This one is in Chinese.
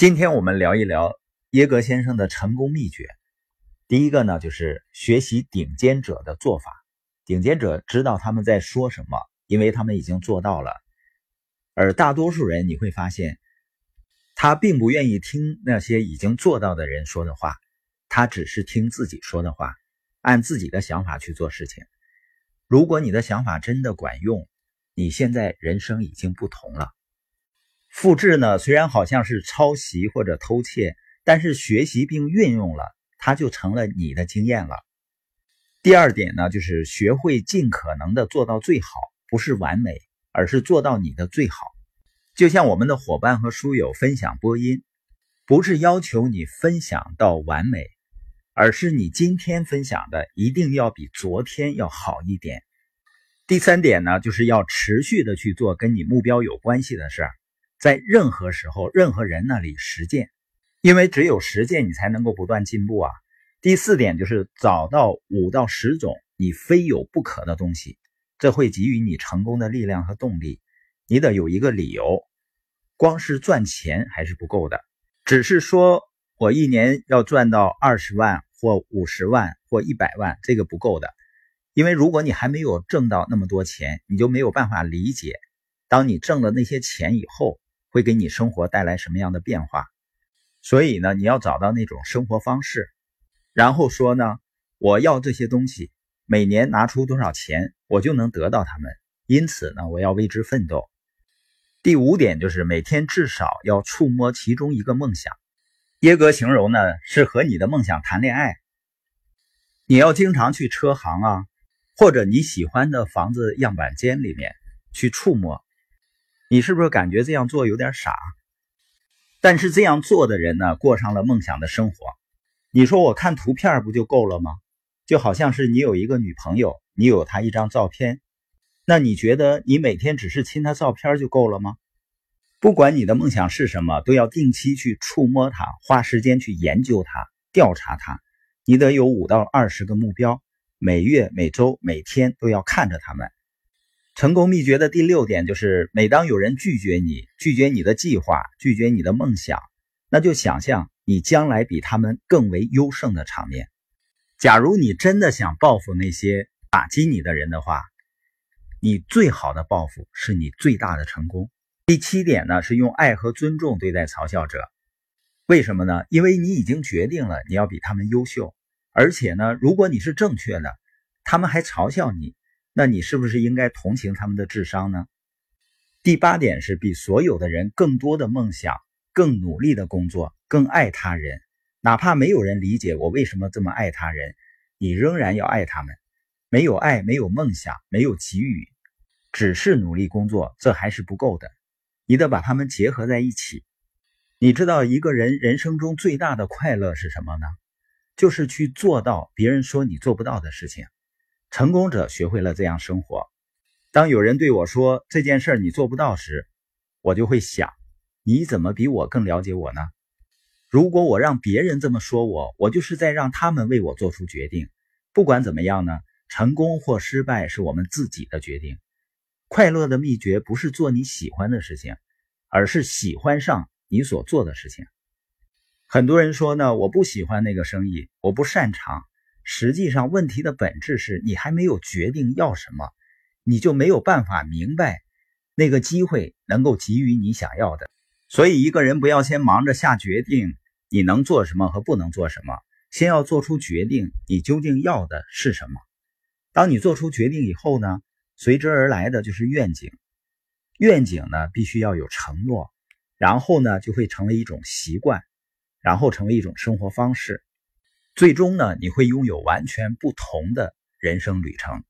今天我们聊一聊耶格先生的成功秘诀。第一个呢，就是学习顶尖者的做法。顶尖者知道他们在说什么，因为他们已经做到了。而大多数人，你会发现，他并不愿意听那些已经做到的人说的话，他只是听自己说的话，按自己的想法去做事情。如果你的想法真的管用，你现在人生已经不同了。复制呢，虽然好像是抄袭或者偷窃，但是学习并运用了，它就成了你的经验了。第二点呢，就是学会尽可能的做到最好，不是完美。而是做到你的最好，就像我们的伙伴和书友分享播音，不是要求你分享到完美，而是你今天分享的一定要比昨天要好一点。第三点呢，就是要持续的去做跟你目标有关系的事儿，在任何时候、任何人那里实践，因为只有实践，你才能够不断进步啊。第四点就是找到五到十种你非有不可的东西。这会给予你成功的力量和动力。你得有一个理由，光是赚钱还是不够的。只是说我一年要赚到二十万或五十万或一百万，这个不够的。因为如果你还没有挣到那么多钱，你就没有办法理解，当你挣了那些钱以后，会给你生活带来什么样的变化。所以呢，你要找到那种生活方式，然后说呢，我要这些东西。每年拿出多少钱，我就能得到他们。因此呢，我要为之奋斗。第五点就是每天至少要触摸其中一个梦想。耶格形容呢，是和你的梦想谈恋爱。你要经常去车行啊，或者你喜欢的房子样板间里面去触摸。你是不是感觉这样做有点傻？但是这样做的人呢，过上了梦想的生活。你说我看图片不就够了吗？就好像是你有一个女朋友，你有她一张照片，那你觉得你每天只是亲她照片就够了吗？不管你的梦想是什么，都要定期去触摸它，花时间去研究它、调查它。你得有五到二十个目标，每月、每周、每天都要看着他们。成功秘诀的第六点就是：每当有人拒绝你、拒绝你的计划、拒绝你的梦想，那就想象你将来比他们更为优胜的场面。假如你真的想报复那些打击你的人的话，你最好的报复是你最大的成功。第七点呢，是用爱和尊重对待嘲笑者。为什么呢？因为你已经决定了你要比他们优秀，而且呢，如果你是正确的，他们还嘲笑你，那你是不是应该同情他们的智商呢？第八点是比所有的人更多的梦想，更努力的工作，更爱他人。哪怕没有人理解我为什么这么爱他人，你仍然要爱他们。没有爱，没有梦想，没有给予，只是努力工作，这还是不够的。你得把他们结合在一起。你知道一个人人生中最大的快乐是什么呢？就是去做到别人说你做不到的事情。成功者学会了这样生活。当有人对我说这件事你做不到时，我就会想：你怎么比我更了解我呢？如果我让别人这么说我，我就是在让他们为我做出决定。不管怎么样呢，成功或失败是我们自己的决定。快乐的秘诀不是做你喜欢的事情，而是喜欢上你所做的事情。很多人说呢，我不喜欢那个生意，我不擅长。实际上，问题的本质是你还没有决定要什么，你就没有办法明白那个机会能够给予你想要的。所以，一个人不要先忙着下决定。你能做什么和不能做什么，先要做出决定。你究竟要的是什么？当你做出决定以后呢，随之而来的就是愿景。愿景呢，必须要有承诺，然后呢，就会成为一种习惯，然后成为一种生活方式。最终呢，你会拥有完全不同的人生旅程。